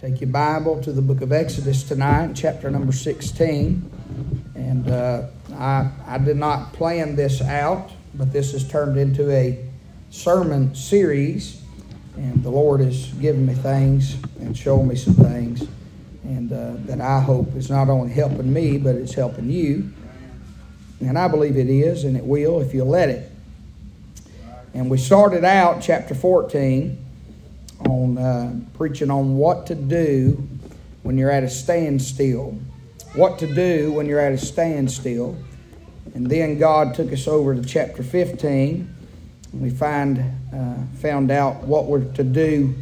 Take your Bible to the book of Exodus tonight, chapter number 16. And uh, I, I did not plan this out, but this has turned into a sermon series. And the Lord has given me things and shown me some things. And uh, that I hope is not only helping me, but it's helping you. And I believe it is, and it will if you let it. And we started out chapter 14 on uh, preaching on what to do when you're at a standstill. What to do when you're at a standstill. And then God took us over to chapter 15. And we find uh, found out what we're to do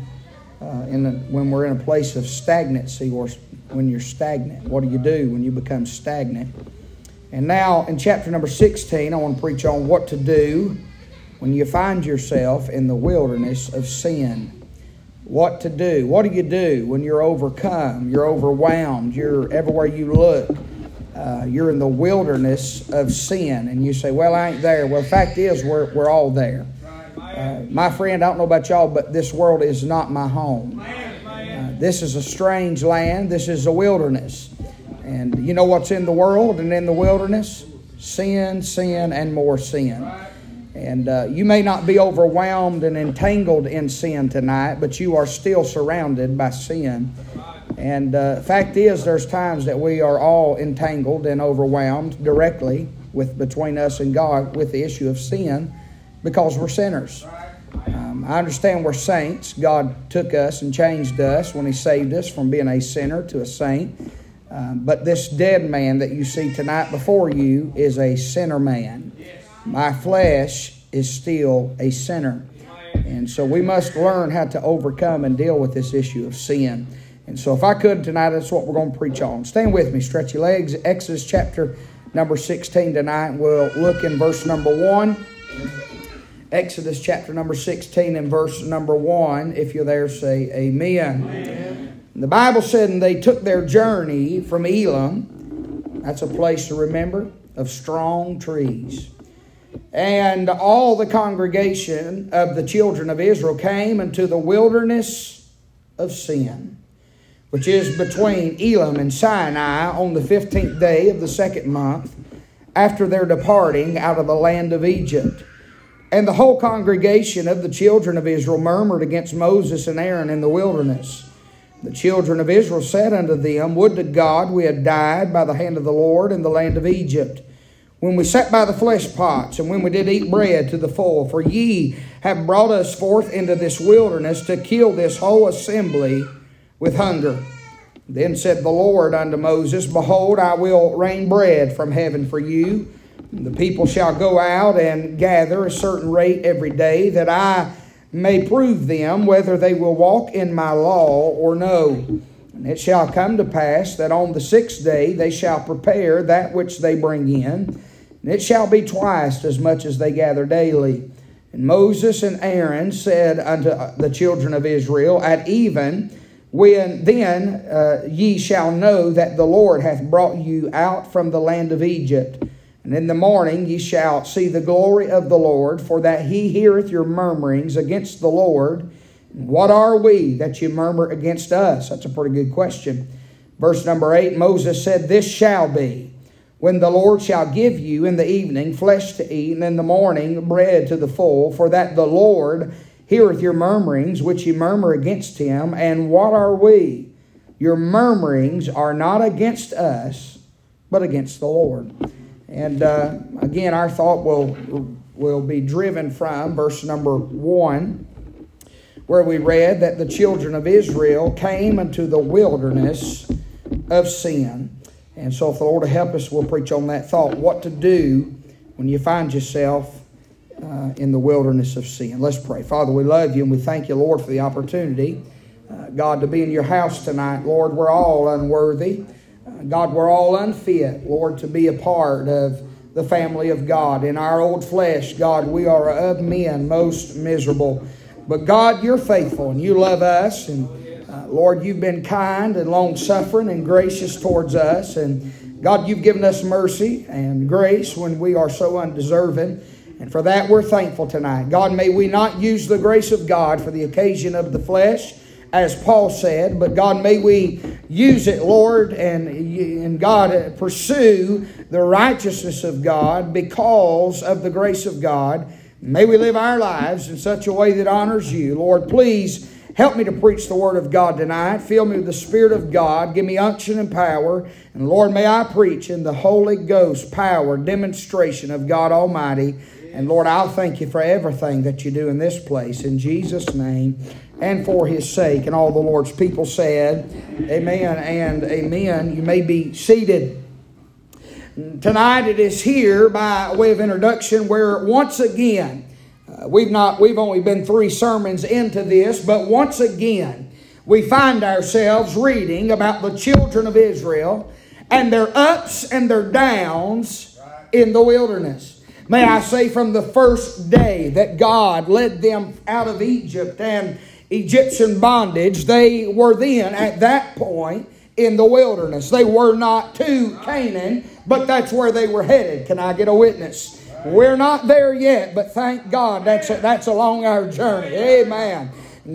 uh, in when we're in a place of stagnancy or when you're stagnant. What do you do when you become stagnant? And now in chapter number 16, I want to preach on what to do when you find yourself in the wilderness of sin what to do. What do you do when you're overcome? You're overwhelmed. You're everywhere you look. Uh, you're in the wilderness of sin, and you say, "Well, I ain't there." Well, the fact is, we're we're all there. Uh, my friend, I don't know about y'all, but this world is not my home. Uh, this is a strange land. This is a wilderness, and you know what's in the world and in the wilderness? Sin, sin, and more sin. And uh, you may not be overwhelmed and entangled in sin tonight, but you are still surrounded by sin. And uh, fact is, there's times that we are all entangled and overwhelmed directly with between us and God with the issue of sin because we're sinners. Um, I understand we're saints. God took us and changed us when He saved us from being a sinner to a saint. Um, but this dead man that you see tonight before you is a sinner man my flesh is still a sinner. And so we must learn how to overcome and deal with this issue of sin. And so if I could tonight, that's what we're going to preach on. Stand with me, stretch your legs. Exodus chapter number 16 tonight. We'll look in verse number 1. Exodus chapter number 16 and verse number 1. If you're there, say amen. amen. The Bible said, and they took their journey from Elim, That's a place to remember of strong trees. And all the congregation of the children of Israel came into the wilderness of sin, which is between Elim and Sinai on the 15th day of the second month after their departing out of the land of Egypt. And the whole congregation of the children of Israel murmured against Moses and Aaron in the wilderness. The children of Israel said unto them, Would to God we had died by the hand of the Lord in the land of Egypt when we sat by the flesh pots, and when we did eat bread to the full. For ye have brought us forth into this wilderness to kill this whole assembly with hunger. Then said the Lord unto Moses, Behold, I will rain bread from heaven for you. The people shall go out and gather a certain rate every day, that I may prove them whether they will walk in my law or no. And it shall come to pass that on the sixth day they shall prepare that which they bring in, and it shall be twice as much as they gather daily. And Moses and Aaron said unto the children of Israel, At even, when then uh, ye shall know that the Lord hath brought you out from the land of Egypt. And in the morning ye shall see the glory of the Lord, for that he heareth your murmurings against the Lord what are we that you murmur against us? That's a pretty good question. Verse number 8 Moses said, This shall be when the Lord shall give you in the evening flesh to eat, and in the morning bread to the full, for that the Lord heareth your murmurings which ye murmur against him. And what are we? Your murmurings are not against us, but against the Lord. And uh, again, our thought will, will be driven from verse number 1 where we read that the children of Israel came into the wilderness of sin. And so, if the Lord will help us, we'll preach on that thought what to do when you find yourself uh, in the wilderness of sin. Let's pray. Father, we love you and we thank you, Lord, for the opportunity, uh, God, to be in your house tonight. Lord, we're all unworthy. Uh, God, we're all unfit, Lord, to be a part of the family of God. In our old flesh, God, we are of men most miserable. But God, you're faithful and you love us. And Lord, you've been kind and long suffering and gracious towards us. And God, you've given us mercy and grace when we are so undeserving. And for that, we're thankful tonight. God, may we not use the grace of God for the occasion of the flesh as Paul said, but God, may we use it, Lord, and, and God, uh, pursue the righteousness of God because of the grace of God. May we live our lives in such a way that honors you. Lord, please Help me to preach the Word of God tonight. Fill me with the Spirit of God. Give me unction and power. And Lord, may I preach in the Holy Ghost power, demonstration of God Almighty. And Lord, I'll thank you for everything that you do in this place. In Jesus' name and for his sake. And all the Lord's people said, Amen and Amen. You may be seated. Tonight it is here by way of introduction where once again we've not we've only been three sermons into this, but once again we find ourselves reading about the children of Israel and their ups and their downs in the wilderness. May I say from the first day that God led them out of Egypt and Egyptian bondage, they were then at that point in the wilderness. They were not to Canaan, but that's where they were headed. Can I get a witness? We're not there yet, but thank God that's, a, that's along our journey. Amen.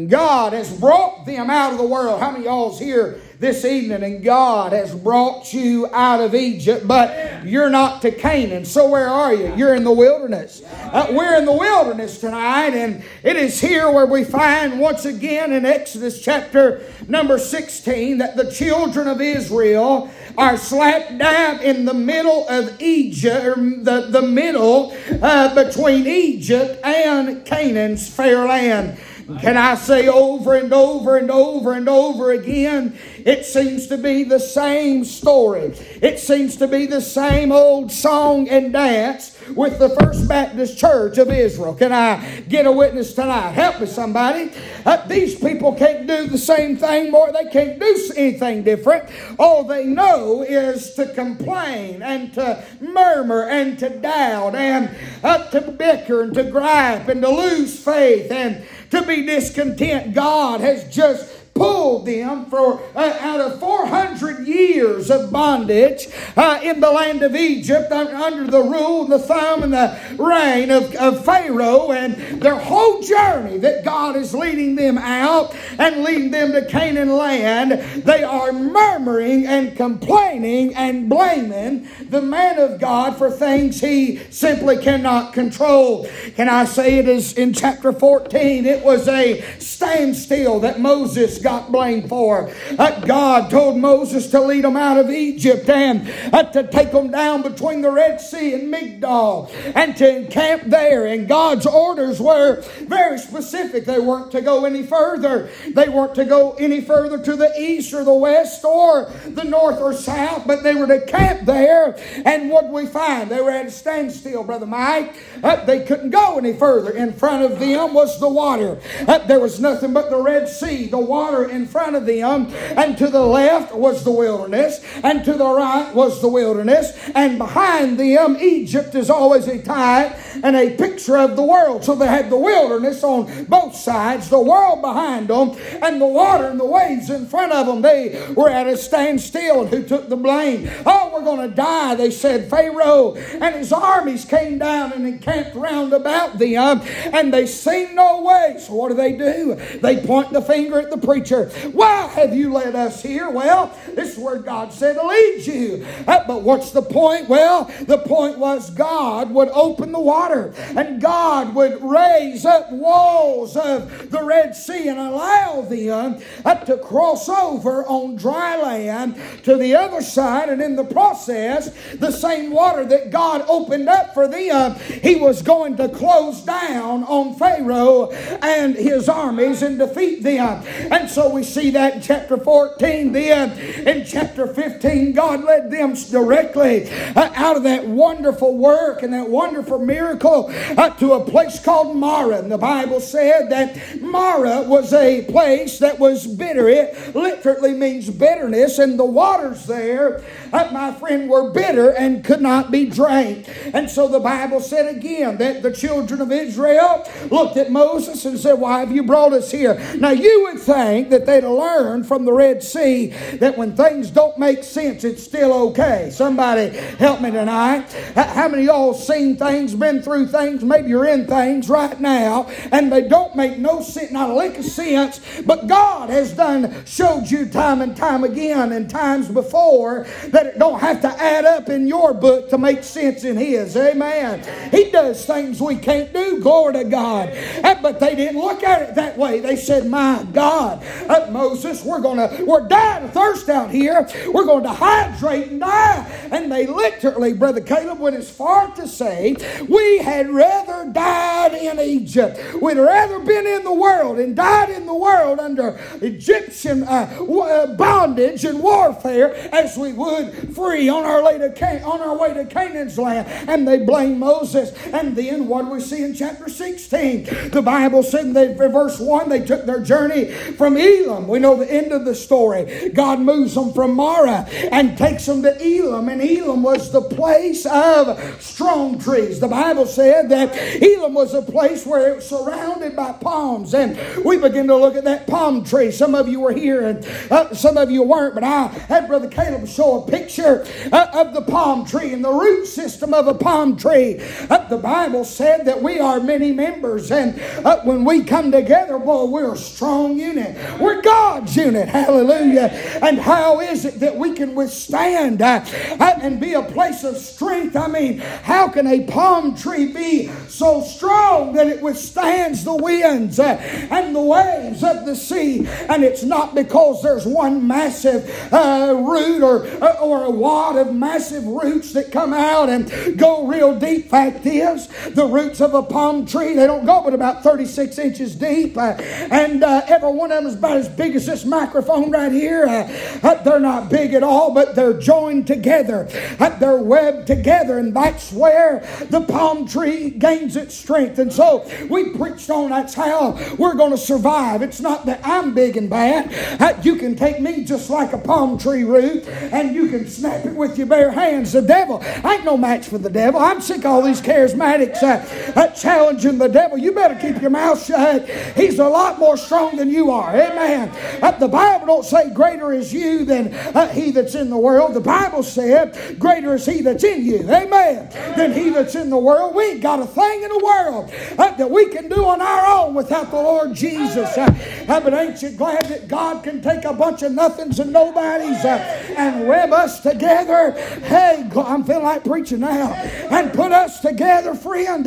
God has brought them out of the world. How many y'all's here this evening and God has brought you out of Egypt, but you're not to Canaan. So where are you? You're in the wilderness. Uh, we're in the wilderness tonight, and it is here where we find once again in Exodus chapter number 16 that the children of Israel are slap dab in the middle of Egypt, or the, the middle uh, between Egypt and Canaan's fair land. Can I say over and over and over and over again? It seems to be the same story. It seems to be the same old song and dance with the First Baptist Church of Israel. Can I get a witness tonight? Help me, somebody. Uh, these people can't do the same thing more. They can't do anything different. All they know is to complain and to murmur and to doubt and uh, to bicker and to gripe and to lose faith and to be discontent. God has just pulled them for uh, out of 400 years of bondage uh, in the land of Egypt under the rule and the thumb and the reign of, of Pharaoh and their whole journey that God is leading them out and leading them to Canaan land they are murmuring and complaining and blaming the man of God for things he simply cannot control. Can I say it is in chapter 14 it was a standstill that Moses got got blamed for. Uh, God told Moses to lead them out of Egypt and uh, to take them down between the Red Sea and Migdol and to encamp there. And God's orders were very specific. They weren't to go any further. They weren't to go any further to the east or the west or the north or south, but they were to camp there. And what we find? They were at a standstill, Brother Mike. Uh, they couldn't go any further. In front of them was the water. Uh, there was nothing but the Red Sea. The water in front of them, and to the left was the wilderness, and to the right was the wilderness, and behind them, Egypt is always a type and a picture of the world. So they had the wilderness on both sides, the world behind them, and the water and the waves in front of them. They were at a standstill, and who took the blame? Oh, we're going to die, they said. Pharaoh and his armies came down and encamped round about them, and they seen no way. So what do they do? They point the finger at the preacher preacher, why have you led us here? Well, this is where God said to lead you. Uh, but what's the point? Well, the point was God would open the water and God would raise up walls of the Red Sea and allow them uh, to cross over on dry land to the other side. And in the process, the same water that God opened up for them, He was going to close down on Pharaoh and his armies and defeat them. And so we see that in chapter 14. Then in chapter 15, God led them directly uh, out of that wonderful work and that wonderful miracle uh, to a place called Marah. And the Bible said that Marah was a place that was bitter. It literally means bitterness, and the waters there, uh, my friend, were bitter and could not be drank. And so the Bible said again that the children of Israel looked at Moses and said, Why have you brought us here? Now you would think that they'd learn from the Red Sea that when things don't make sense, it's still okay. Somebody help me tonight. How many of y'all seen things, been through things, maybe you're in things right now, and they don't make no sense, not a lick of sense, but God has done, showed you time and time again and times before that it don't have to add up in your book to make sense in His. Amen. He does things we can't do. Glory to God. Eh, but they didn't look at it that way. They said, My God, uh, Moses, we're to, we're dying of thirst out here. We're going to hydrate and die. And they literally, Brother Caleb, went as far to say, We had rather died in Egypt. We'd rather been in the world and died in the world under Egyptian uh, uh bondage and warfare as we would free on our, way to Can- on our way to Canaan's land. And they blame Moses. And then what do we see in chapter 16? The Bible said in verse 1 they took their journey from Elim. We know the end of the story. God moves them from Marah and takes them to Elim, And Elim was the place of strong trees. The Bible said that Elim was a place where it was surrounded by palms. And we begin to look at that palm tree. Some of you were here and uh, some of you weren't, but I had Brother Caleb show a picture uh, of the palm tree and the root system of a palm tree. Uh, the Bible said that we are many members, and uh, when we come together, boy, we're a strong unit. We're God's unit. Hallelujah. And how is it that we can withstand uh, uh, and be a place of strength? I mean, how can a palm tree be so strong that it withstands the winds uh, and the waves of the sea? And it's not because there's one massive uh, root or, uh, or a wad of massive roots that come out and go real deep. Fact is, the roots of a palm tree, they don't go but about 36 inches deep. Uh, and every one of them is about as big as this microphone right here. Uh, uh they're not big at all, but they're joined together. Uh, they're webbed together. And that's where the palm tree gains its strength. And so we preached on that's how we're going to survive. It's not that I'm big and bad. Uh, you can take me just like a palm tree root and you can snap it with your bare hands. The devil ain't no match for the devil. I'm sick of all these charismatics uh, challenging the devil. You better keep your mouth shut. He's a lot more strong than you are. Amen. Uh, the Bible don't say greater is you than uh, he that's in the world. The Bible said greater is he that's in you. Amen. Than he that's in the world. We ain't got a thing in the world uh, that we can do on our own without the Lord Jesus. Uh, uh, but ain't you glad that God can take a bunch of nothings and nobodies uh, and web us together? Hey, I'm feeling like preaching now. And put us together, friend,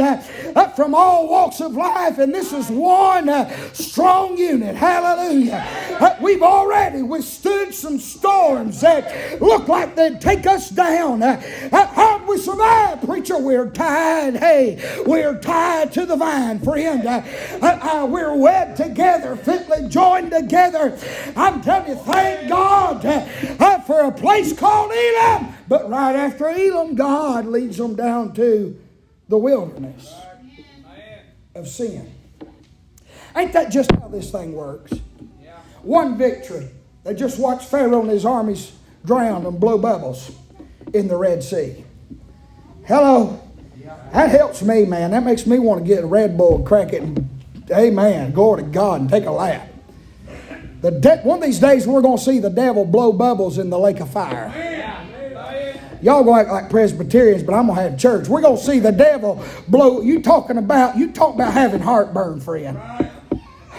from all walks of life. And this is one strong unit. Hallelujah. Uh, we've already withstood some storms that look like they'd take us down. Uh, uh, how'd we survive, preacher? We're tied. Hey, we're tied to the vine, friend. we're wed together, fitly joined together. I'm telling you, thank God for a place called Elim. But right after Elim, God leads them down to the wilderness of sin. Ain't that just how this thing works? One victory. They just watched Pharaoh and his armies drown and blow bubbles in the Red Sea. Hello? That helps me, man. That makes me want to get a Red Bull and crack it and, amen, glory to God and take a lap. The de- one of these days we're going to see the devil blow bubbles in the lake of fire. Y'all to act like Presbyterians, but I'm to have church. We're going to see the devil blow. You talking about, you talk about having heartburn, friend.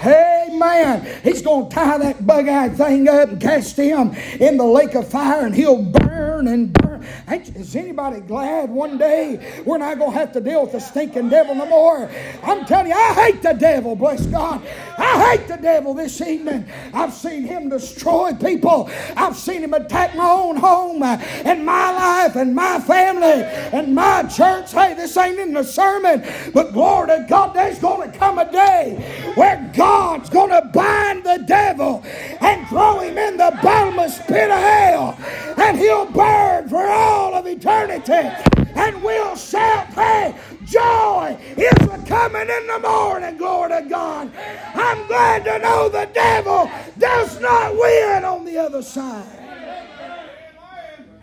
Hey, man, he's going to tie that bug eyed thing up and cast him in the lake of fire, and he'll burn and burn. Is anybody glad one day we're not going to have to deal with the stinking devil no more? I'm telling you, I hate the devil, bless God. I hate the devil this evening. I've seen him destroy people, I've seen him attack my own home and my life and my family and my church. Hey, this ain't in the sermon, but glory to God, there's going to come a day where God God's going to bind the devil and throw him in the bottomless pit of hell, and he'll burn for all of eternity. And we'll shout, Hey, joy is coming in the morning, glory to God. I'm glad to know the devil does not win on the other side.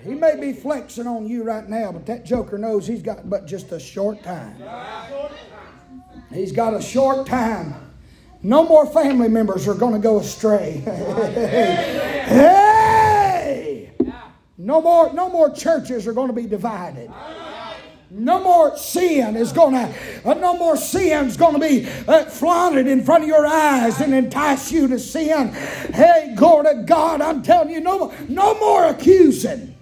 He may be flexing on you right now, but that joker knows he's got but just a short time. He's got a short time No more family members are going to go astray. hey! No more, no more churches are going to be divided. No more sin is going to, uh, no more sin is going to be uh, flaunted in front of your eyes and entice you to sin. Hey, glory to God, I'm telling you, no, no more accusing.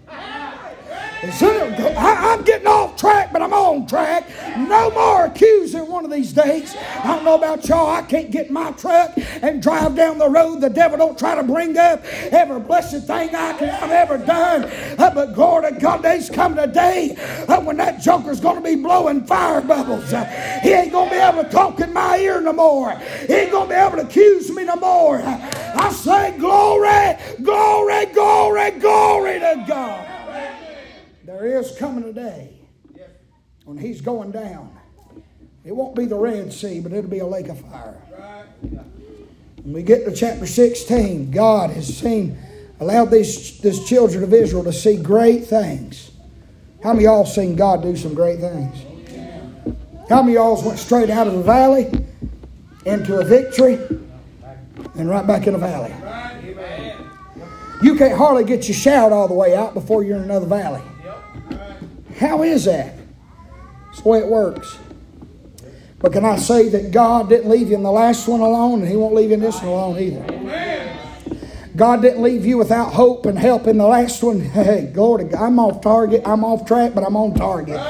I, am getting off track, but I'm on track. No more accusing one of these days. I don't know about y'all. I can't get in my truck and drive down the road. The devil don't try to bring up every blessed thing I can, I've ever done. Uh, but glory to God, days come today uh, when that joker's going to be blowing fire bubbles. Uh, he ain't going to be able to talk in my ear no more. He ain't going to be able to accuse me no more. I say glory, glory, glory, glory to God. There is coming a day when he's going down. It won't be the Red Sea, but it'll be a lake of fire. When we get to chapter 16, God has seen, allowed these, these children of Israel to see great things. How many y'all seen God do some great things? How many y'all went straight out of the valley into a victory and right back in the valley? You can't hardly get your shout all the way out before you're in another valley. How is that? It's the way it works. But can I say that God didn't leave you in the last one alone, and He won't leave you in this one alone either. God didn't leave you without hope and help in the last one. Hey, glory to God. I'm off target. I'm off track, but I'm on target.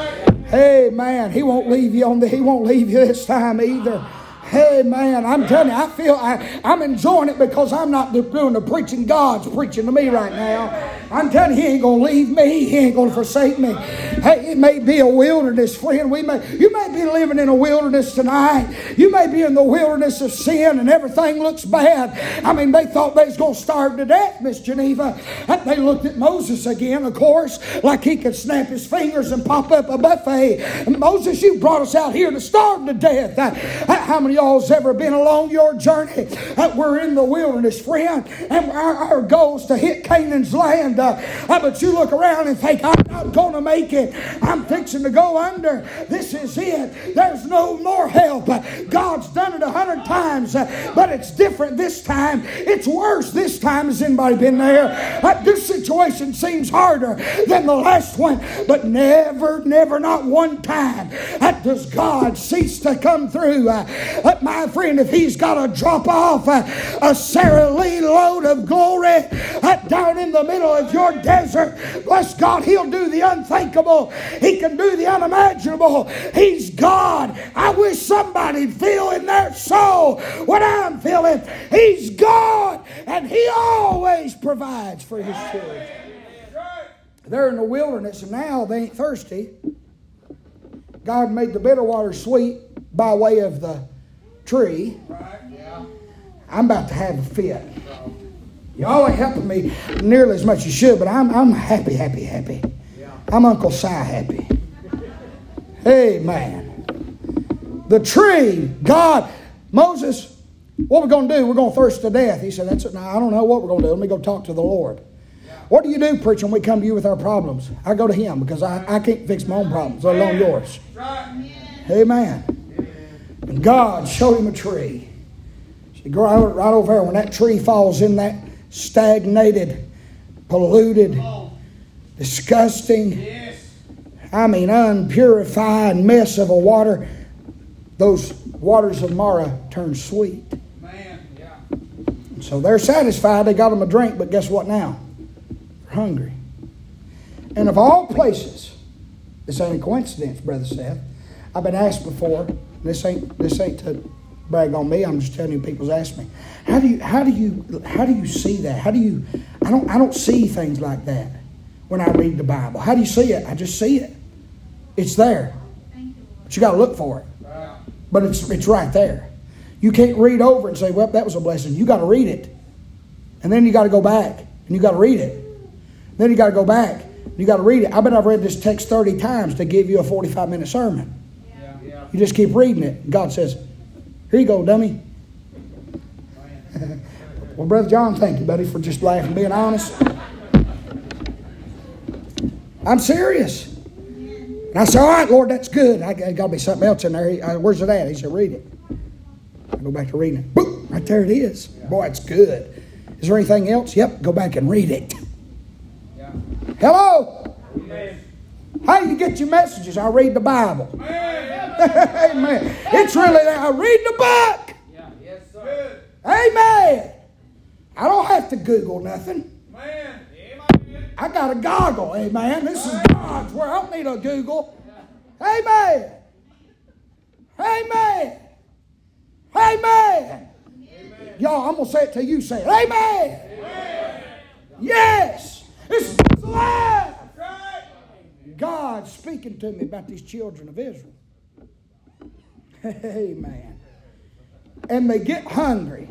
Hey, man, He won't leave you on the. He won't leave you this time either. Hey, man, I'm telling you, I feel I, I'm enjoying it because I'm not doing the preaching. God's preaching to me right now. I'm telling you, He ain't going to leave me. He ain't going to forsake me. Hey, it may be a wilderness, friend. We may, you may be living in a wilderness tonight. You may be in the wilderness of sin and everything looks bad. I mean, they thought they was going to starve to death, Miss Geneva. They looked at Moses again, of course, like he could snap his fingers and pop up a buffet. Moses, you brought us out here to starve to death. Uh, how many y'all's ever been along your journey. Uh, we're in the wilderness, friend, and our, our goal is to hit Canaan's land. Uh, uh, but you look around and think, I'm not going to make it. I'm fixing to go under. This is it. There's no more help. Uh, God's done it a hundred times, uh, but it's different this time. It's worse this time. Has anybody been there? This situation seems harder than the last one, but never, never, not one time does God cease to come through. But my friend, if he's got to drop off a Sara Lee load of glory uh, down in the middle of your desert, bless God, he'll do the unthinkable. He can do the unimaginable. He's God. I wish somebody'd feel in their soul what I'm feeling. He's God, and He always provides for His children. They're in the wilderness, and now they ain't thirsty. God made the bitter water sweet by way of the tree. I'm about to have a fit. Y'all ain't helping me nearly as much as you should, but I'm, I'm happy, happy, happy. I'm Uncle Si happy. Hey, man. The tree, God, Moses, what we're going to do, we're going to thirst to death. He said, That's it. Now, I don't know what we're going to do. Let me go talk to the Lord. What do you do, preacher, when we come to you with our problems? I go to him because I, I can't fix my own problems, let alone yours. Amen. And God showed him a tree. See, right, right over there, when that tree falls in that stagnated, polluted, disgusting, I mean, unpurified mess of a water, those waters of Marah turn sweet. So they're satisfied, they got them a drink, but guess what now? They're hungry. And of all places, this ain't a coincidence, Brother Seth. I've been asked before, this ain't this ain't to brag on me, I'm just telling you people's asked me. How do you how do you how do you see that? How do you I don't I don't see things like that when I read the Bible. How do you see it? I just see it. It's there. But you got to look for it. But it's, it's right there. You can't read over and say, well, that was a blessing. You got to read it. And then you got to go back and you got to read it. Then you got to go back. You got to read it. I bet I've read this text 30 times to give you a 45 minute sermon. Yeah. You just keep reading it. God says, Here you go, dummy. well, Brother John, thank you, buddy, for just laughing, being honest. I'm serious. And I said, All right, Lord, that's good. I got to be something else in there. He, uh, where's it at? He said, Read it. I go back to reading it. Boom, right there it is. Boy, it's good. Is there anything else? Yep, go back and read it. Hello? How do you get your messages? I read the Bible. Amen. It's really that. I read the book. Yeah. Yes, sir. Amen. I don't have to Google nothing. Man. I got a goggle. Amen. This is God's word. I don't need a Google. Amen. Amen. Amen. Y'all, I'm going to say it till you say it. Amen. Yes. This is alive. God speaking to me about these children of Israel. Amen. And they get hungry.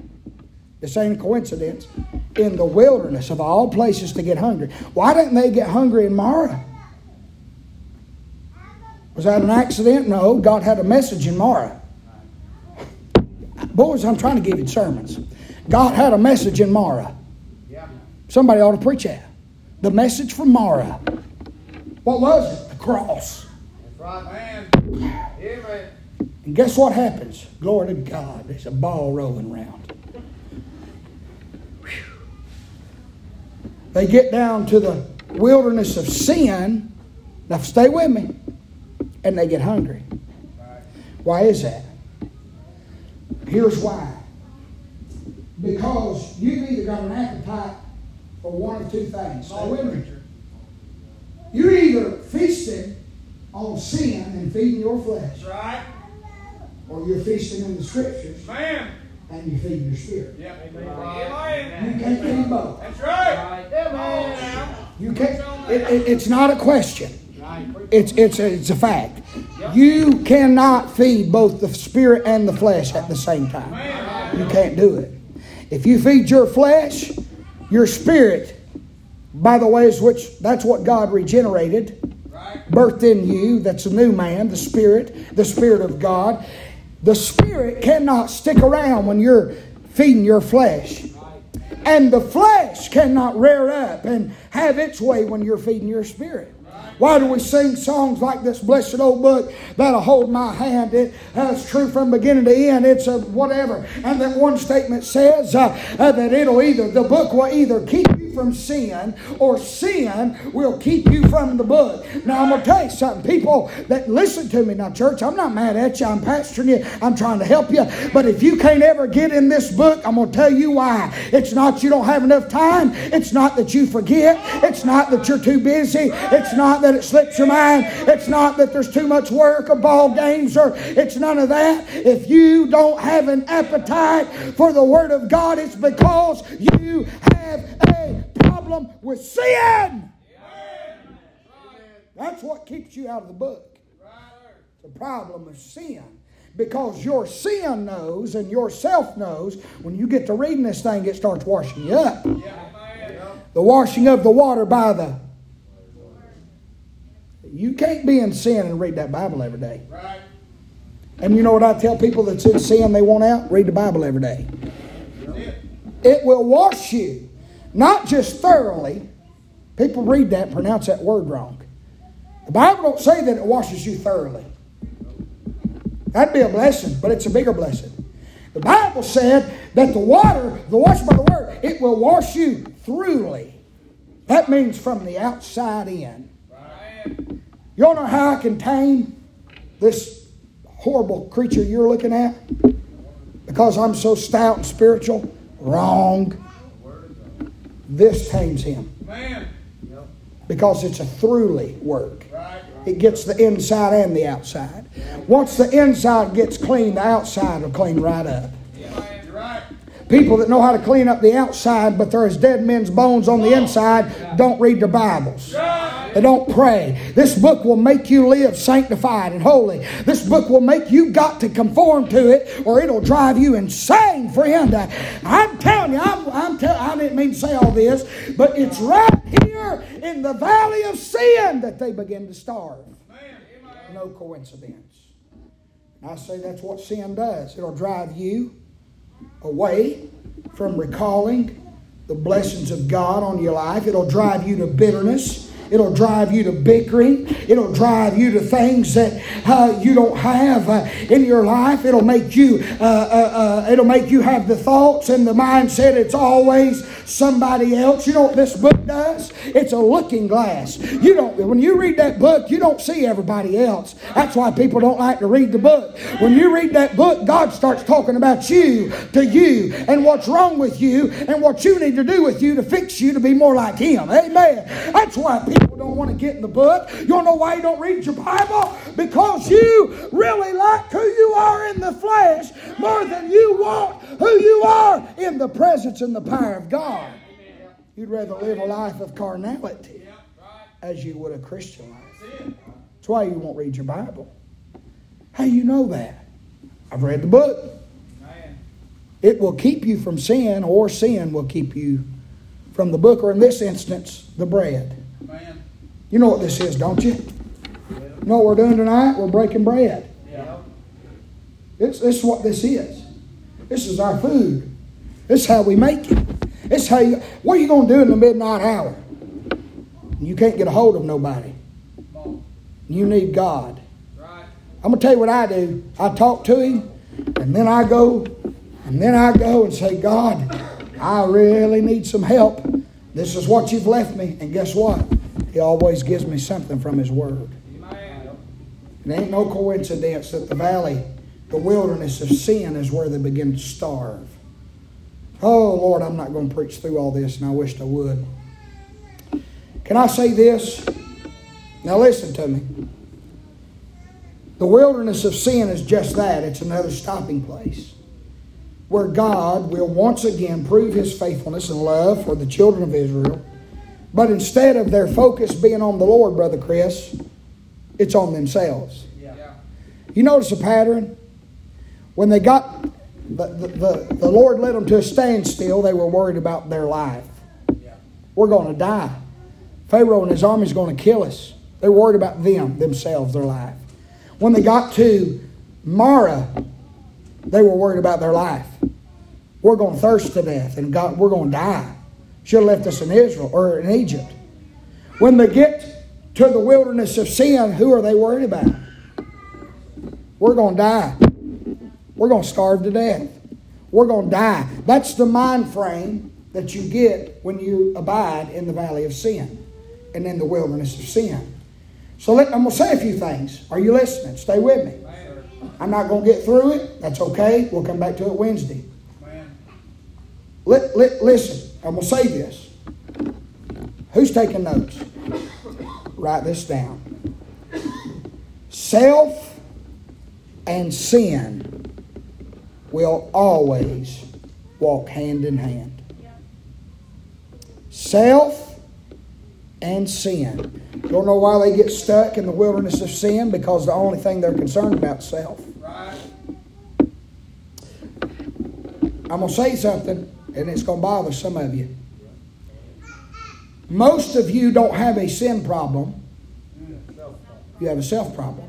This ain't a coincidence. In the wilderness of all places to get hungry. Why didn't they get hungry in Marah? Was that an accident? No. God had a message in Marah. Boys, I'm trying to give you sermons. God had a message in Marah. Somebody ought to preach that. The message from Marah. What was it? The cross. That's right, man. Amen. And guess what happens? Glory to God. There's a ball rolling around. Whew. They get down to the wilderness of sin. Now, stay with me. And they get hungry. Why is that? Here's why. Because you've either got an appetite for one of two things. Stay with me. You're either feasting on sin and feeding your flesh, That's right. or you're feasting in the scriptures Man. and you're feeding your spirit. Yep. You Amen. can't feed both. That's right. Come on. You can't. It, it- it's not a question. It's it's a, it's a fact. You cannot feed both the spirit and the flesh at the same time. You can't do it. If you feed your flesh, your spirit, by the ways which that's what God regenerated, Right. birthed in you, that's a new man, the spirit, the spirit of God. The spirit cannot stick around when you're feeding your flesh. And the flesh cannot rear up and have its way when you're feeding your spirit. Why do we sing songs like this blessed old book that'll hold my hand? It has true from beginning to end. It's a whatever. And then one statement says uh, uh, that it'll either, the book will either keep you from sin or sin will keep you from the book. Now, I'm going to tell you something. People that listen to me now, church, I'm not mad at you. I'm pastoring you. I'm trying to help you. But if you can't ever get in this book, I'm going to tell you why. It's not you don't have enough time. It's not that you forget. It's not that you're too busy. It's not that it slips your mind. It's not that there's too much work or ball games or it's none of that. If you don't have an appetite for the Word of God, it's because you have a problem with sin. That's what keeps you out of the book. The problem of sin. Because your sin knows and yourself knows when you get to reading this thing, it starts washing you up. The washing of the water by the. You can't be in sin and read that Bible every day. Right. And you know what I tell people that's in sin they want out? Read the Bible every day. It will wash you, not just thoroughly. People read that and pronounce that word wrong. The Bible don't say that it washes you thoroughly. That'd be a blessing, but it's a bigger blessing. The Bible said that the water, the wash by the word, it will wash you throughly. That means from the outside in. You don't know how I can tame this horrible creature you're looking at? Because I'm so stout and spiritual? Wrong. This tames him. Man. Because it's a throughly work. It gets the inside and the outside. Once the inside gets clean, the outside will clean right up. People that know how to clean up the outside, but they're as dead men's bones on the inside, don't read their Bibles. They don't pray. This book will make you live sanctified and holy. This book will make you got to conform to it, or it'll drive you insane, friend. I'm telling you, I'm, I'm tell, I didn't mean to say all this, but it's right here in the valley of sin that they begin to starve. No coincidence. I say that's what sin does. It'll drive you away from recalling the blessings of God on your life. It'll drive you to bitterness. It'll drive you to bickering. It'll drive you to things that uh, you don't have uh, in your life. It'll make you. Uh, uh, uh, it'll make you have the thoughts and the mindset. It's always somebody else. You know what this book does? It's a looking glass. You don't. When you read that book, you don't see everybody else. That's why people don't like to read the book. When you read that book, God starts talking about you to you and what's wrong with you and what you need to do with you to fix you to be more like Him. Amen. That's why people don't want to get in the book. You don't know why you don't read your Bible? Because you really like who you are in the flesh more than you want who you are in the presence and the power of God. You'd rather live a life of carnality as you would a Christian life. That's why you won't read your Bible. How you know that? I've read the book. It will keep you from sin, or sin will keep you from the book, or in this instance, the bread. You know what this is, don't you? You know what we're doing tonight? We're breaking bread. This, this is what this is. This is our food. This is how we make it. This how you, what are you going to do in the midnight hour? You can't get a hold of nobody. You need God. I'm going to tell you what I do. I talk to Him, and then I go, and then I go and say, God, I really need some help. This is what you've left me. And guess what? He always gives me something from His Word. It ain't no coincidence that the valley, the wilderness of sin, is where they begin to starve. Oh, Lord, I'm not going to preach through all this, and I wished I would. Can I say this? Now, listen to me. The wilderness of sin is just that it's another stopping place where God will once again prove his faithfulness and love for the children of Israel. But instead of their focus being on the Lord, Brother Chris, it's on themselves. Yeah. You notice a pattern? When they got, the, the, the, the Lord led them to a standstill, they were worried about their life. Yeah. We're going to die. Pharaoh and his army is going to kill us. They're worried about them, themselves, their life. When they got to Marah, they were worried about their life. We're going to thirst to death and God, we're going to die. Should have left us in Israel or in Egypt. When they get to the wilderness of sin, who are they worried about? We're going to die. We're going to starve to death. We're going to die. That's the mind frame that you get when you abide in the valley of sin and in the wilderness of sin. So let, I'm going to say a few things. Are you listening? Stay with me. I'm not going to get through it. That's okay. We'll come back to it Wednesday. Let, let, listen, I'm going to say this. Who's taking notes? Write this down. Self and sin will always walk hand in hand. Self and sin. Don't know why they get stuck in the wilderness of sin? Because the only thing they're concerned about is self. Right. I'm going to say something, and it's going to bother some of you. Most of you don't have a sin problem, you have a self problem.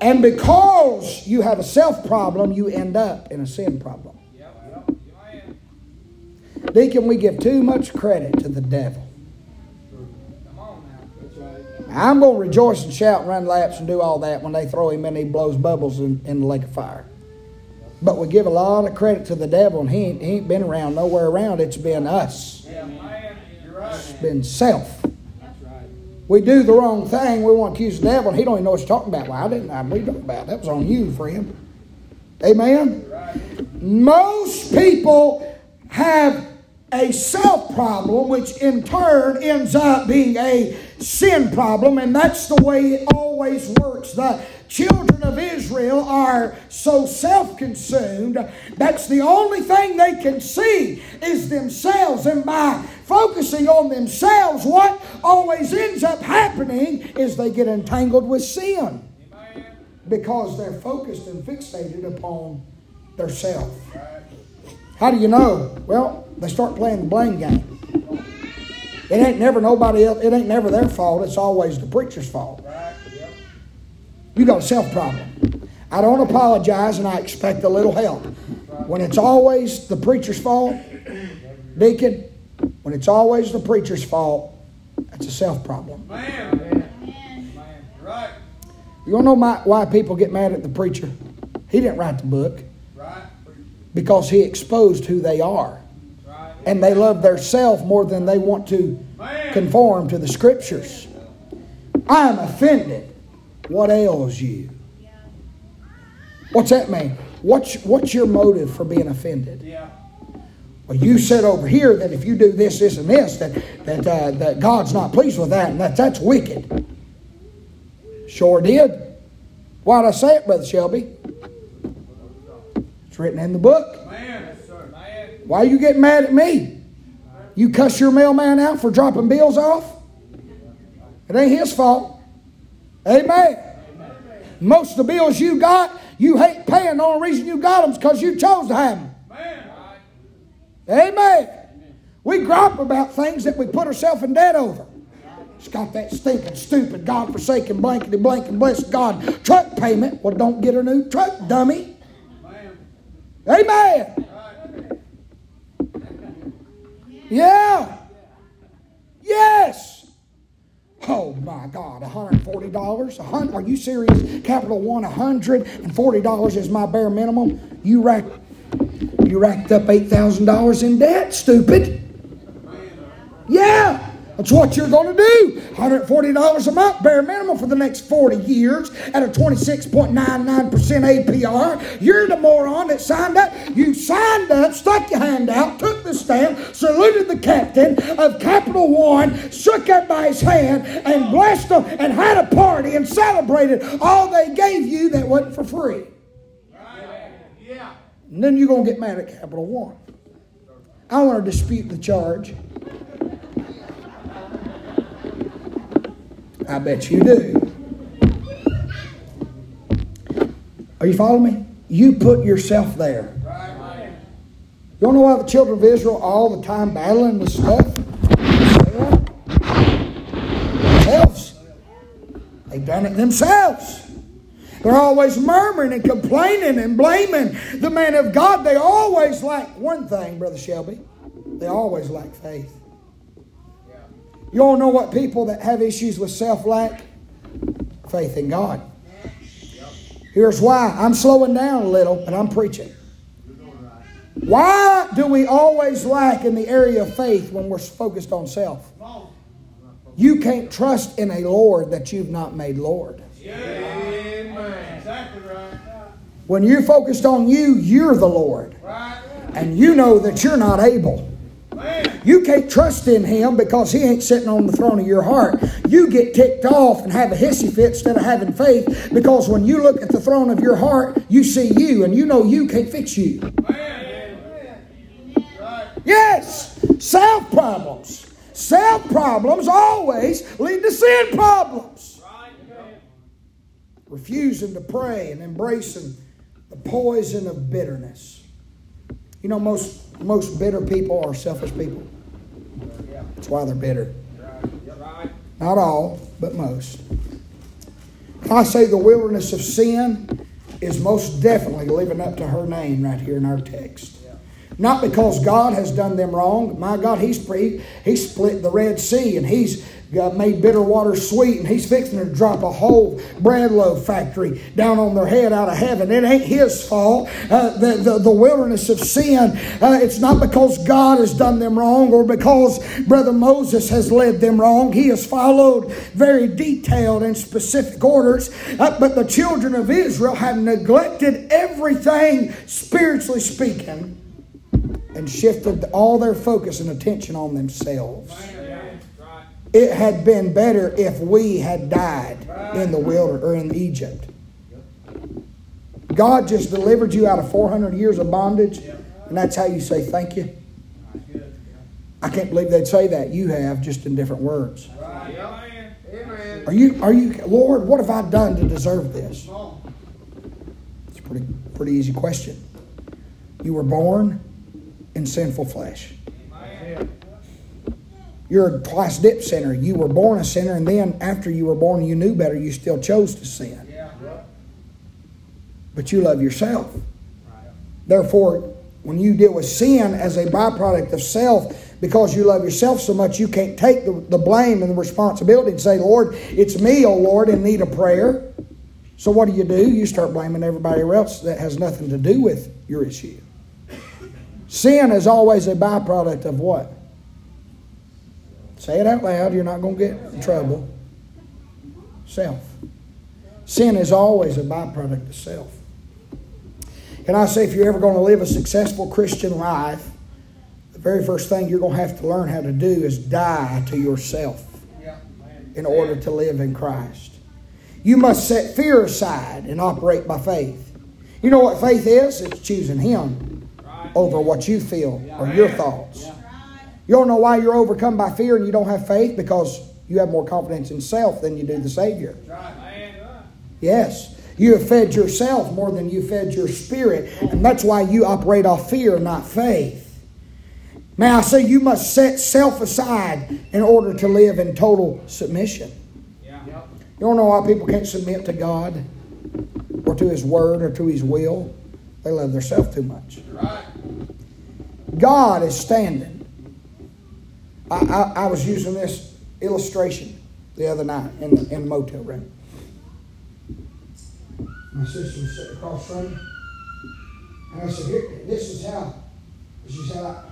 And because you have a self problem, you end up in a sin problem. Deacon, we give too much credit to the devil. I'm going to rejoice and shout and run laps and do all that when they throw him in, he blows bubbles in, in the lake of fire. But we give a lot of credit to the devil, and he ain't, he ain't been around nowhere around. It's been us, it's been self. We do the wrong thing. We want to accuse the devil, and he don't even know what you're talking about. Well, I didn't. I are talking about? That was on you, friend. Amen. Most people have a self problem, which in turn ends up being a sin problem, and that's the way it always works. The children of Israel are so self consumed, that's the only thing they can see is themselves, and by focusing on themselves, what always ends up happening is they get entangled with sin because they're focused and fixated upon their self. How do you know? Well, they start playing the blame game. It ain't never nobody else. It ain't never their fault. It's always the preacher's fault. Right. Yep. You got a self problem. I don't apologize, and I expect a little help. When it's always the preacher's fault, deacon, when it's always the preacher's fault, That's a self problem. Man. Man. You're right. You don't know my, why people get mad at the preacher? He didn't write the book Right. because he exposed who they are. And they love their self more than they want to conform to the scriptures. I am offended. What ails you? What's that mean? What's, what's your motive for being offended? Yeah. Well, you said over here that if you do this, this, and this, that that uh, that God's not pleased with that, and that that's wicked. Sure did. Why'd I say it, Brother Shelby? It's written in the book. Man. Why you getting mad at me? You cuss your mailman out for dropping bills off? It ain't his fault. Amen. Most of the bills you got, you hate paying. The only reason you got them is because you chose to have them. Amen. We gripe about things that we put ourselves in debt over. It's got that stinking, stupid, God-forsaken, blankety blank and bless God truck payment. Well, don't get a new truck, dummy. Amen. Right. Yeah. Yes. Oh my God, $140? A hun- Are you serious? Capital One, $140 is my bare minimum. You racked, you racked up $8,000 in debt, stupid. Yeah, that's what you're going to do. $140 a month, bare minimum for the next 40 years at a 26.99% APR. You're the moron that signed up. You signed up, stuck your hand out, took the stamp, saluted the captain of Capital One, shook everybody's hand, and blessed them, and had a party and celebrated all they gave you that wasn't for free. Right. Yeah. And then you're going to get mad at Capital One. I want to dispute the charge. I bet you do. Are you following me? You put yourself there. You don't know why the children of Israel all the time battling with stuff? Themselves. They've done it themselves. They're always murmuring and complaining and blaming the man of God. They always lack one thing, Brother Shelby. They always lack faith. You all know what people that have issues with self lack? Faith in God. Here's why. I'm slowing down a little, but I'm preaching. Why do we always lack in the area of faith when we're focused on self? You can't trust in a Lord that you've not made Lord. When you're focused on you, you're the Lord. And you know that you're not able. You can't trust in him because he ain't sitting on the throne of your heart. You get ticked off and have a hissy fit instead of having faith because when you look at the throne of your heart, you see you and you know you can't fix you. Yes, self problems. Self problems always lead to sin problems. Refusing to pray and embracing the poison of bitterness. You know, most most bitter people are selfish people. That's why they're bitter. Not all, but most. I say the wilderness of sin is most definitely living up to her name right here in our text. Not because God has done them wrong. My God, He's He split the Red Sea and He's made bitter water sweet and He's fixing to drop a whole bread loaf factory down on their head out of heaven. It ain't His fault. Uh, the, the, the wilderness of sin, uh, it's not because God has done them wrong or because Brother Moses has led them wrong. He has followed very detailed and specific orders. Uh, but the children of Israel have neglected everything, spiritually speaking and shifted all their focus and attention on themselves. It had been better if we had died in the wilderness or in Egypt. God just delivered you out of 400 years of bondage, and that's how you say thank you. I can't believe they'd say that. You have, just in different words. Are you, are you, Lord, what have I done to deserve this? It's a pretty, pretty easy question. You were born in sinful flesh. You're a twice dip sinner. You were born a sinner, and then after you were born, you knew better. You still chose to sin. Yeah. But you love yourself. Therefore, when you deal with sin as a byproduct of self because you love yourself so much, you can't take the, the blame and the responsibility and say, Lord, it's me, oh Lord, in need of prayer. So what do you do? You start blaming everybody else that has nothing to do with your issue. Sin is always a byproduct of what? Say it out loud, you're not going to get in trouble. Self. Sin is always a byproduct of self. Can I say, if you're ever going to live a successful Christian life, the very first thing you're going to have to learn how to do is die to yourself in order to live in Christ. You must set fear aside and operate by faith. You know what faith is? It's choosing Him over what you feel or your thoughts. You don't know why you're overcome by fear and you don't have faith because you have more confidence in self than you do the Savior. Yes. You have fed yourself more than you fed your spirit. And that's why you operate off fear, not faith. May I say you must set self aside in order to live in total submission. You don't know why people can't submit to God or to His Word or to His will? They love themselves too much. God is standing. I, I, I was using this illustration the other night in the, in the motel room. My sister was sitting across from me. And I said, Here, this is how, she said, I,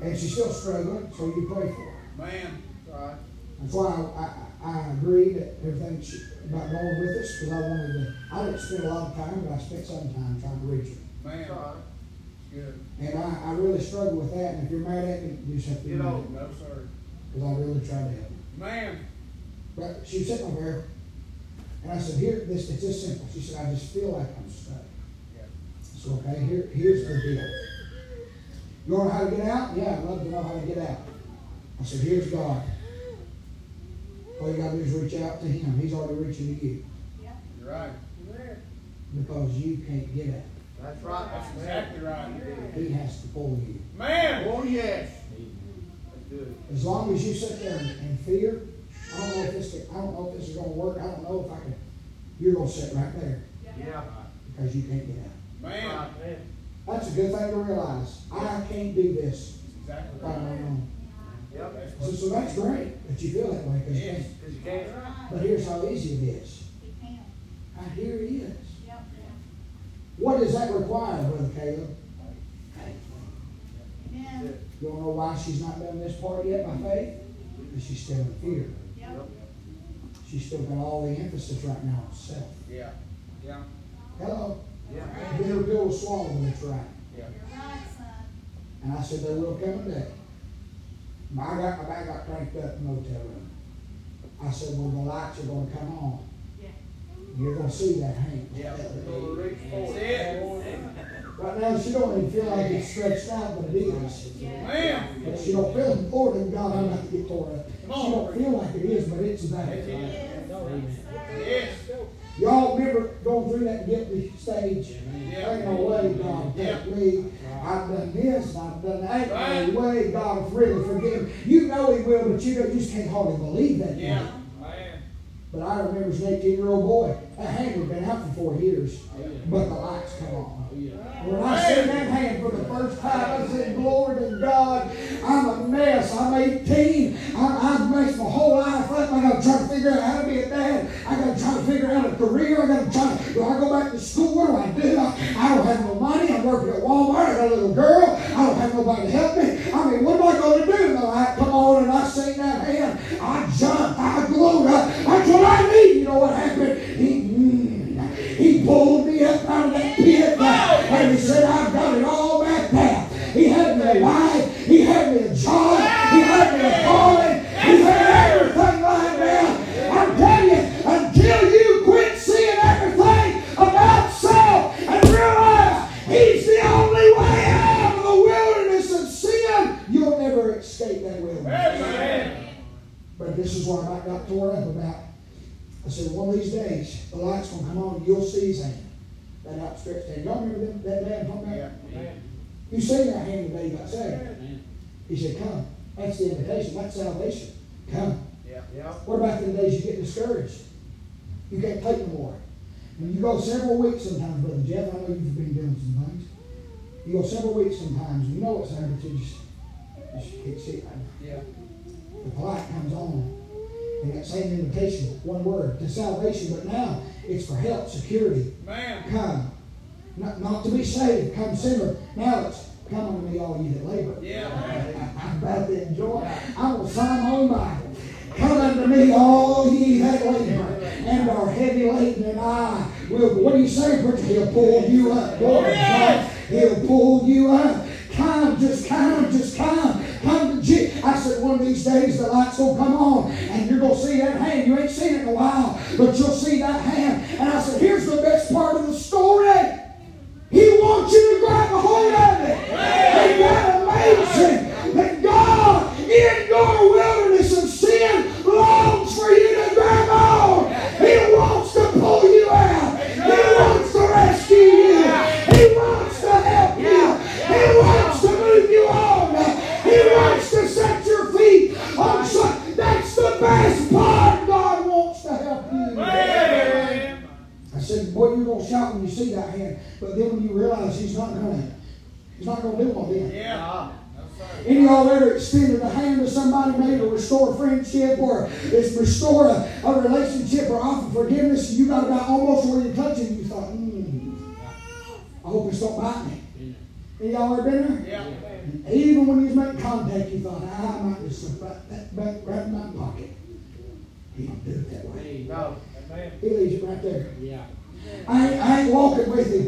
and she's still struggling, so you pray for her. Man, right. That's why I, I, I agreed that everything she, about going with us, because I wanted to, I didn't spend a lot of time, but I spent some time trying to reach her. Man, right. Good. And I, I really struggle with that, and if you're mad at me, you just have to be You mad. know, no, sir. Because I really tried to help her. Man, But she was sitting over there, and I said, "Here, this it's this simple." She said, "I just feel like I'm stuck." Yeah. So okay, here, here's the deal. You want to know how to get out? Yeah, I'd love to know how to get out. I said, "Here's God. All you got to do is reach out to Him. He's already reaching to you Yeah. you're right. because you can't get out. That's right. That's exactly right. He has to pull you. Man. Oh, yes. As long as you sit there in, in fear, I don't know if this, I don't know if this is going to work. I don't know if I can. You're going to sit right there Yeah. because you can't get out. Man. That's a good thing to realize. I can't do this Exactly on my right. own. Yep. So, so that's great that you feel that way. Cause Yes, because you can't. But here's how easy it is. Ah, here it is. What does that require, Brother Caleb? Amen. You don't know why she's not done this part yet by faith? Because she's still in fear. Yep. She's still got all the emphasis right now on self. Yeah. Yeah. Hello. Yeah. Bitter pill to swallow when it's right. Yeah. You're right, son. And I said, there will come a day. My, I got, my back got cranked up in the motel room. I said, well, the lights are going to come on. You're going to see that hand. Yeah. Right now, she don't even feel like it's stretched out, but it is. But she don't feel than God, I'm not to get tore up. She don't feel like it is, but it's there. Yes. Y'all remember going through that guilty stage? Yeah. Ain't no way God help me. I've done this, I've done that. Ain't no way God will really forgive me. You know He will, but you, you just can't hardly believe that. Yeah. But I remember as an 18 year old boy, that hand had been out for four years, but the lights come on. When I seen that hand for the first time, I said, Glory to God, I'm a mess. I'm 18. I, I've messed my whole life up. I got to try to figure out how to be a dad. I got to try to figure out a career. I got to try to, do I go back to school? What do I do? I, I don't have no money. I'm working at Walmart. I got a little girl. I don't have nobody to help me. I mean, what am I going to do? The light come on and I seen that hand. I jumped. salvation, but now it's for help, security. Man. Come. Not, not to be saved, come sinner. Now it's come unto me, all ye that labor. Yeah. I, am about to enjoy. I will sign on Bible. Come unto me, all ye that labor and are heavy laden, and I will. What do you say, preacher? He'll pull you up. Boy, there. Yeah. I I ain't walking with him.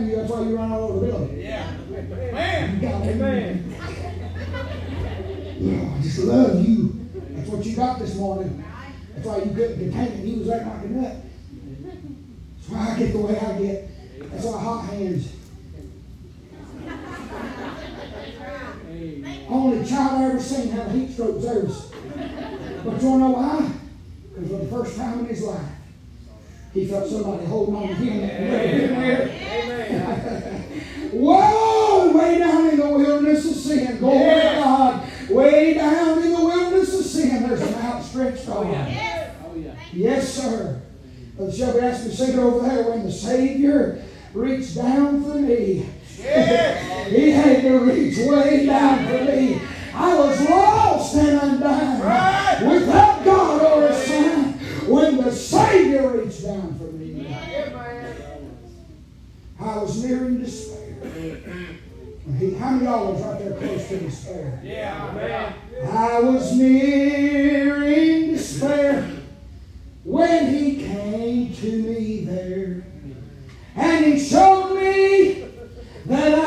attacking you. That's why you run all over the building. Yeah. Man. You got. Amen. Yeah, I just love you. That's what you got this morning. That's why you couldn't contain it. He was right like a nut. That's why I get the way I get. That's why hot hands. Only child I ever seen had a heat stroke service. But you want to know why? Because for the first time in his life, he felt somebody holding on to him. Whoa, way down in the wilderness of sin. Glory yes. to God. Way down in the wilderness of sin, there's an outstretched oh, arm. Oh, yeah. Yes, sir. But shall we ask me to sing it over there when the Savior reached down for me? Yes. he had to reach way down for me. I was lost and undone. Right. Without when the Savior reached down for me. I was nearing despair. Mm-hmm. He, how many of y'all was right there close to despair? Yeah, man. I was nearing despair when he came to me there. And he showed me that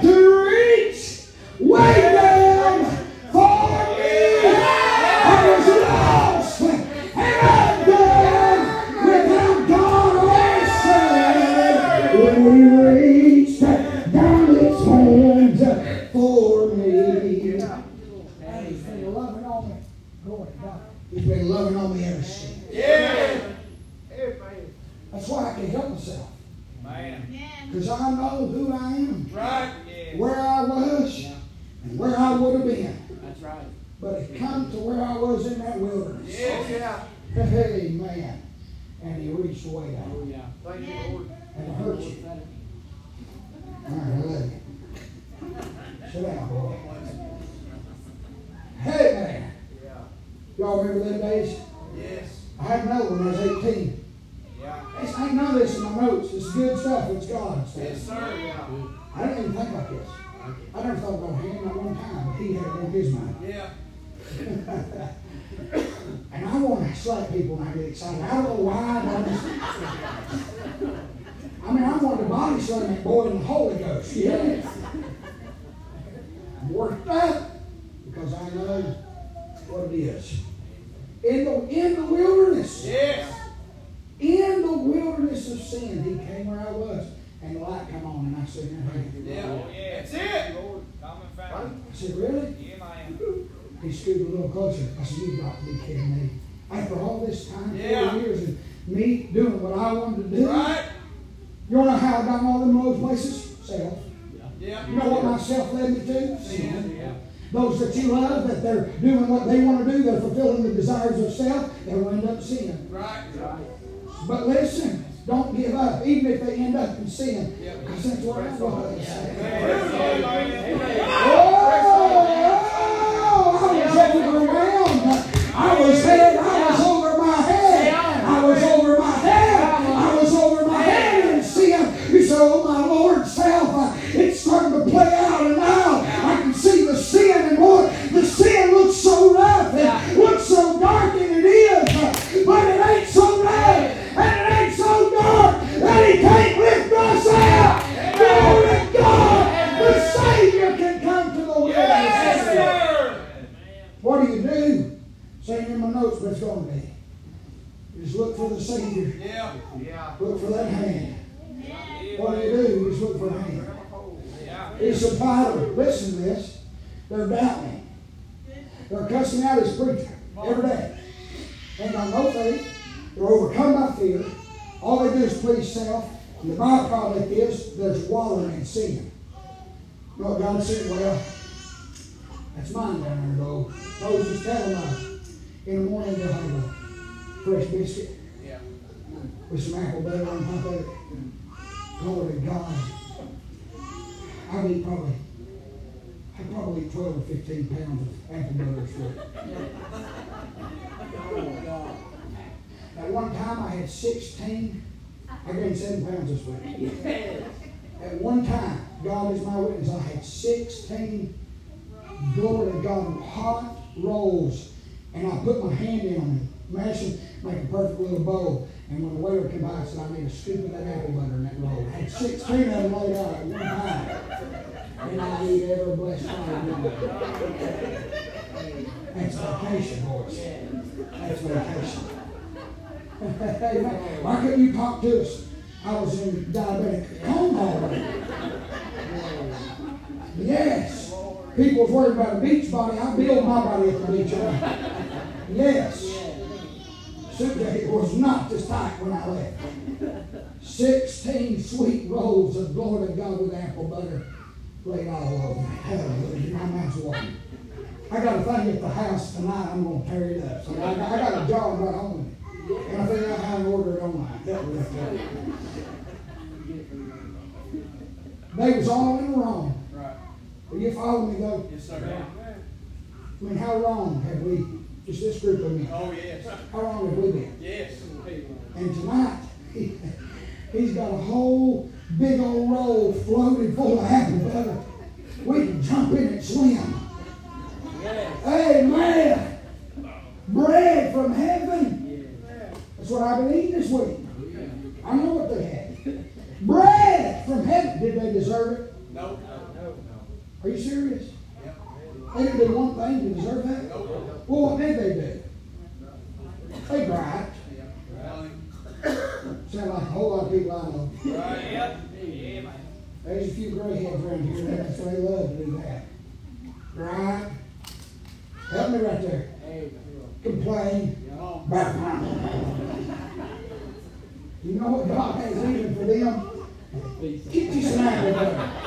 had to reach way down for me. I was lost and undone without God or Son. When he reached down his hands for me. And he's been loving on me. Glory to God. He's been loving on me ever since. Yeah. That's why I can help myself. Man. Because I know who I am, Right. Yeah. where I was, and where I would have been. That's right. But it come to where I was in that wilderness. Yeah. Hey, man. And he reached way Oh, down. yeah. Thank you, Lord. And it hurt you. All right, I love you. Sit down, boy. Hey, man. Yeah. Y'all remember them days? Yes. I had another when I was 18. Yeah. It's- I know this in my notes. It's good stuff. It's God stuff. Yes, sir. Yeah. I didn't even think like this. I never thought about him not one time, but he had it on his mind. Yeah. And I want to slap people when I get excited. I don't know why, but I just. I mean, I wanted to body slam that boy in the Holy Ghost. Yeah. I'm worked up because I know what it is. In the, in the wilderness, Yes. in the wilderness of sin, he came where I was, and the light come on, and I said, hey. Yeah. That's it. Lord. Common fountain. I said, really? Yeah, man. He scooted a little closer. I said, You've got to be kidding me. After all this time, Yeah. four years, and me doing what I wanted to do. Right. You want to know how I got in all them low places? Self. Yeah. You know what my self led me to? Sin. Those that you love, that they're doing what they want to do, they're fulfilling the desires of self, they'll end up sin. Right. But listen, don't give up, even if they end up in sin, because that's where I was. Amen. Oh, I was overwhelmed. I was Listen to this. They're doubting. They're cussing out his preacher every day. Ain't got no faith. They're overcome by fear. All they do is please self. And the byproduct is there's wallowing in sin. You know what God said? Well, that's mine down there, though. Moses, tell them uh, in the morning they'll have a fresh biscuit Yeah. with some apple butter on top of it. Glory to God. I eat probably, I probably eat 12 or 15 pounds of apple butter straight. At one time, I had 16. I gained seven pounds this week. At one time, God is my witness, I had 16 glory to God, hot rolls. And I put my hand in them, mash them, make a perfect little bowl. And when the waiter came by, I said, I need a scoop of that apple butter in that bowl. I had 16 of them laid out at one time. And I eat every blessed one. That's vacation, boys. That's vacation. Why couldn't you talk to us? I was in diabetic coma already. Yes. People was worried about a beach body. I build my body at the beach. Yes. Suitcase was not this tight when I left. Sixteen sweet rolls of glory to God with apple butter laid all over me. Hallelujah. My mouth's watering. I got a thing at the house tonight. I'm going to tear it up. So I, got, I got a jar right home. And I figured out how to order it online. Help me with that. They was all in the wrong. Right. Will you follow me though? Yes, sir. I mean, how wrong have we, just this group of men, Oh, yes. how wrong have we been? Yes. And tonight, he, he's got a whole big old roll floated full of apple butter. We can jump in and swim. Amen. Bread from heaven. That's what I've been eating this week. I know what they had. Bread from heaven. Did they deserve it? No, no, No. Are you serious? They didn't do one thing to deserve that? Well, what did they do? They. Right. Sound like a whole lot of people I know. Yep. There's a few gray heads around here, that's why they love to do that. Right? Help me right there. Complain. You know what God has even for them? Get you some apple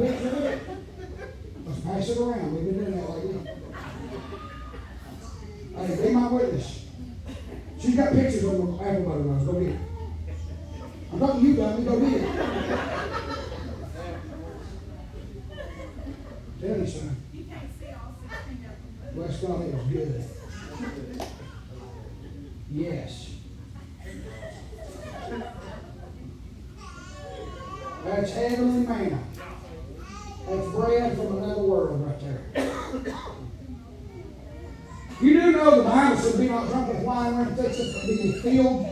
You picture of it? Let's pass it around. We've been doing that lately. Hey, be my witness. She's got pictures of the apple butter. Go get it. I'm talking to you, dummy. Go get it. Tell you, son. Bless God, it was good. Yes. That's heavenly manna. Bread from another world right there. You do know the Bible says, be not drunk with wine or infected, but be filled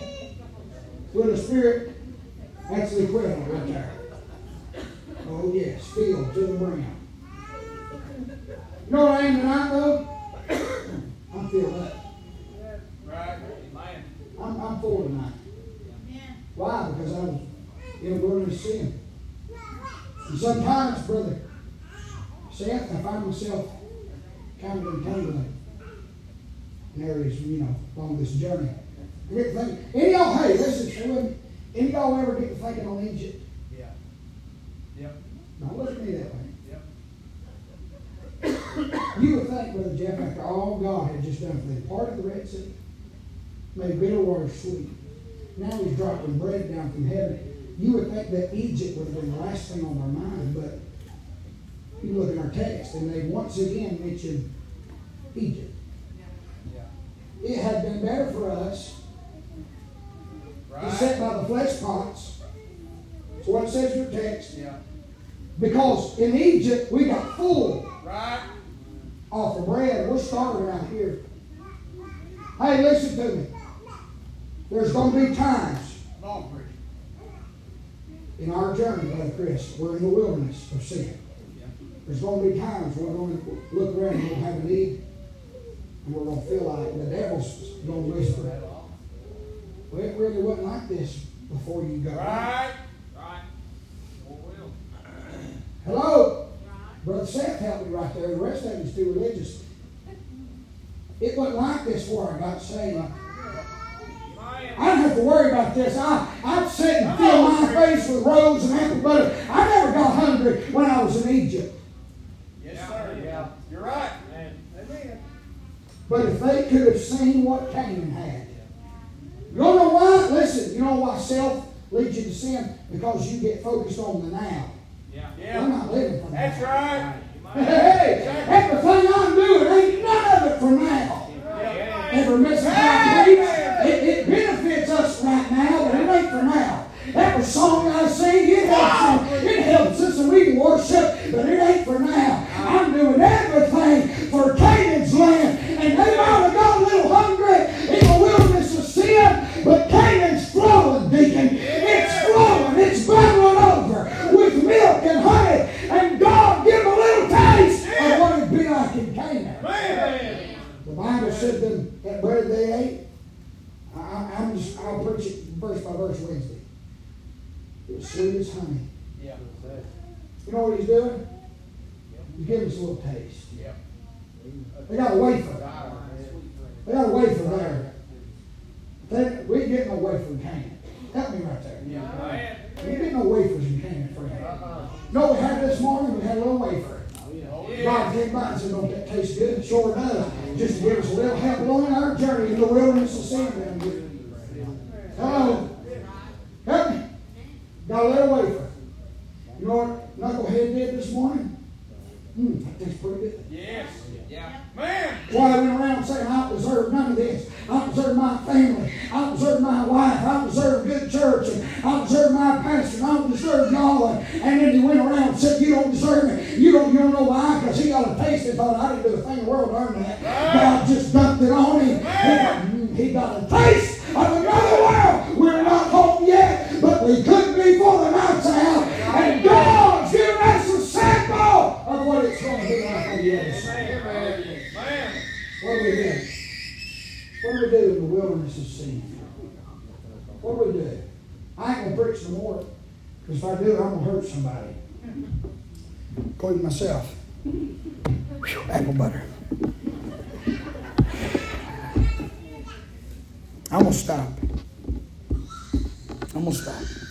with the Spirit. That's the equivalent right there. Oh, yes, filled to the brim. You know what I am tonight, though? I'm filled up. Right. I'm, I'm full tonight. Why? Because I was in a wilderness sin. And sometimes, brother Seth, I find myself kind of entangling in areas, you know, along this journey. I any y'all, hey, listen. Any y'all ever get to thinking on Egypt? Yeah. Yep. Don't look at me that way. Yep. You would think, Brother Jeff, after all God had just done for them, part of the Red Sea, made bitter water sweet. Now he's dropping bread down from heaven. You would think that Egypt would have been the last thing on their mind, but you look at our text and they once again mention Egypt. It had been better for us to sit by the flesh pots. So what it says in your text, Yeah. because in Egypt we got full Right. off the bread. We're starving out here. Hey, listen to me. There's going to be times in our journey, Brother Chris, we're in the wilderness of sin. Yeah. There's going to be times we're going to look around and we're going to have a need, and we're going to feel like the devil's going to whisper, well, it really wasn't like this before you got right. Right. Right. Or will. Hello? Brother Seth helped me right there. The rest of you's too religious. It wasn't like this before I got saved. I don't have to worry about this. I, I'd sit and fill my face with rolls and apple butter. I never got hungry when I was in Egypt. Yes, sir. Yeah. You're right. Amen. But if they could have seen what Canaan had. You don't know why? Listen, you know why self leads you to sin? Because you get focused on the now. Yeah. I'm not living for That's now. right. Hey, everything I'm doing ain't none of it for now. Yeah. Every message I preach, it, it benefits us right now, but it ain't for now. That was song I sing, it helps, us, it helps us and we can worship, but it ain't for now. I'm doing everything for verse by verse Wednesday. It was sweet as honey. Yeah. You know what he's doing? He's giving us a little taste. They got a wafer. They got a wafer there. They, we ain't getting no wafer in Canaan. Help me right there. Yeah. We ain't getting no wafers in Canaan, friend. No, we had this morning, we had a little wafer. God came by and said, Don't that taste good? It sure does. Just to give us a little help along our journey in the wilderness of sin. Hello. Help me. Got a little wafer. You know what Knucklehead did this morning? Hmm, that tastes pretty good. Yes. Yeah. Man. Why I went around saying I don't deserve none of this. I don't deserve my family. I don't deserve my wife. I don't deserve good church. I don't deserve my pastor. I don't deserve y'all. And then he went around and said, You don't deserve me. You don't, you don't know why? Because he got a taste and thought I didn't do a thing in the world to earn that. God just dumped it on him. He got, mm, he got a taste of another world. We're not home yet, but we could be for the night's out. And God's giving us a sample of what it's going to be like on the other side. What do we do? What do we do in the wilderness of sin? What do we do? I ain't gonna preach no more. Because if I do, I'm gonna hurt somebody. Including myself. Whew, apple butter. I'm gonna stop. I'm gonna stop.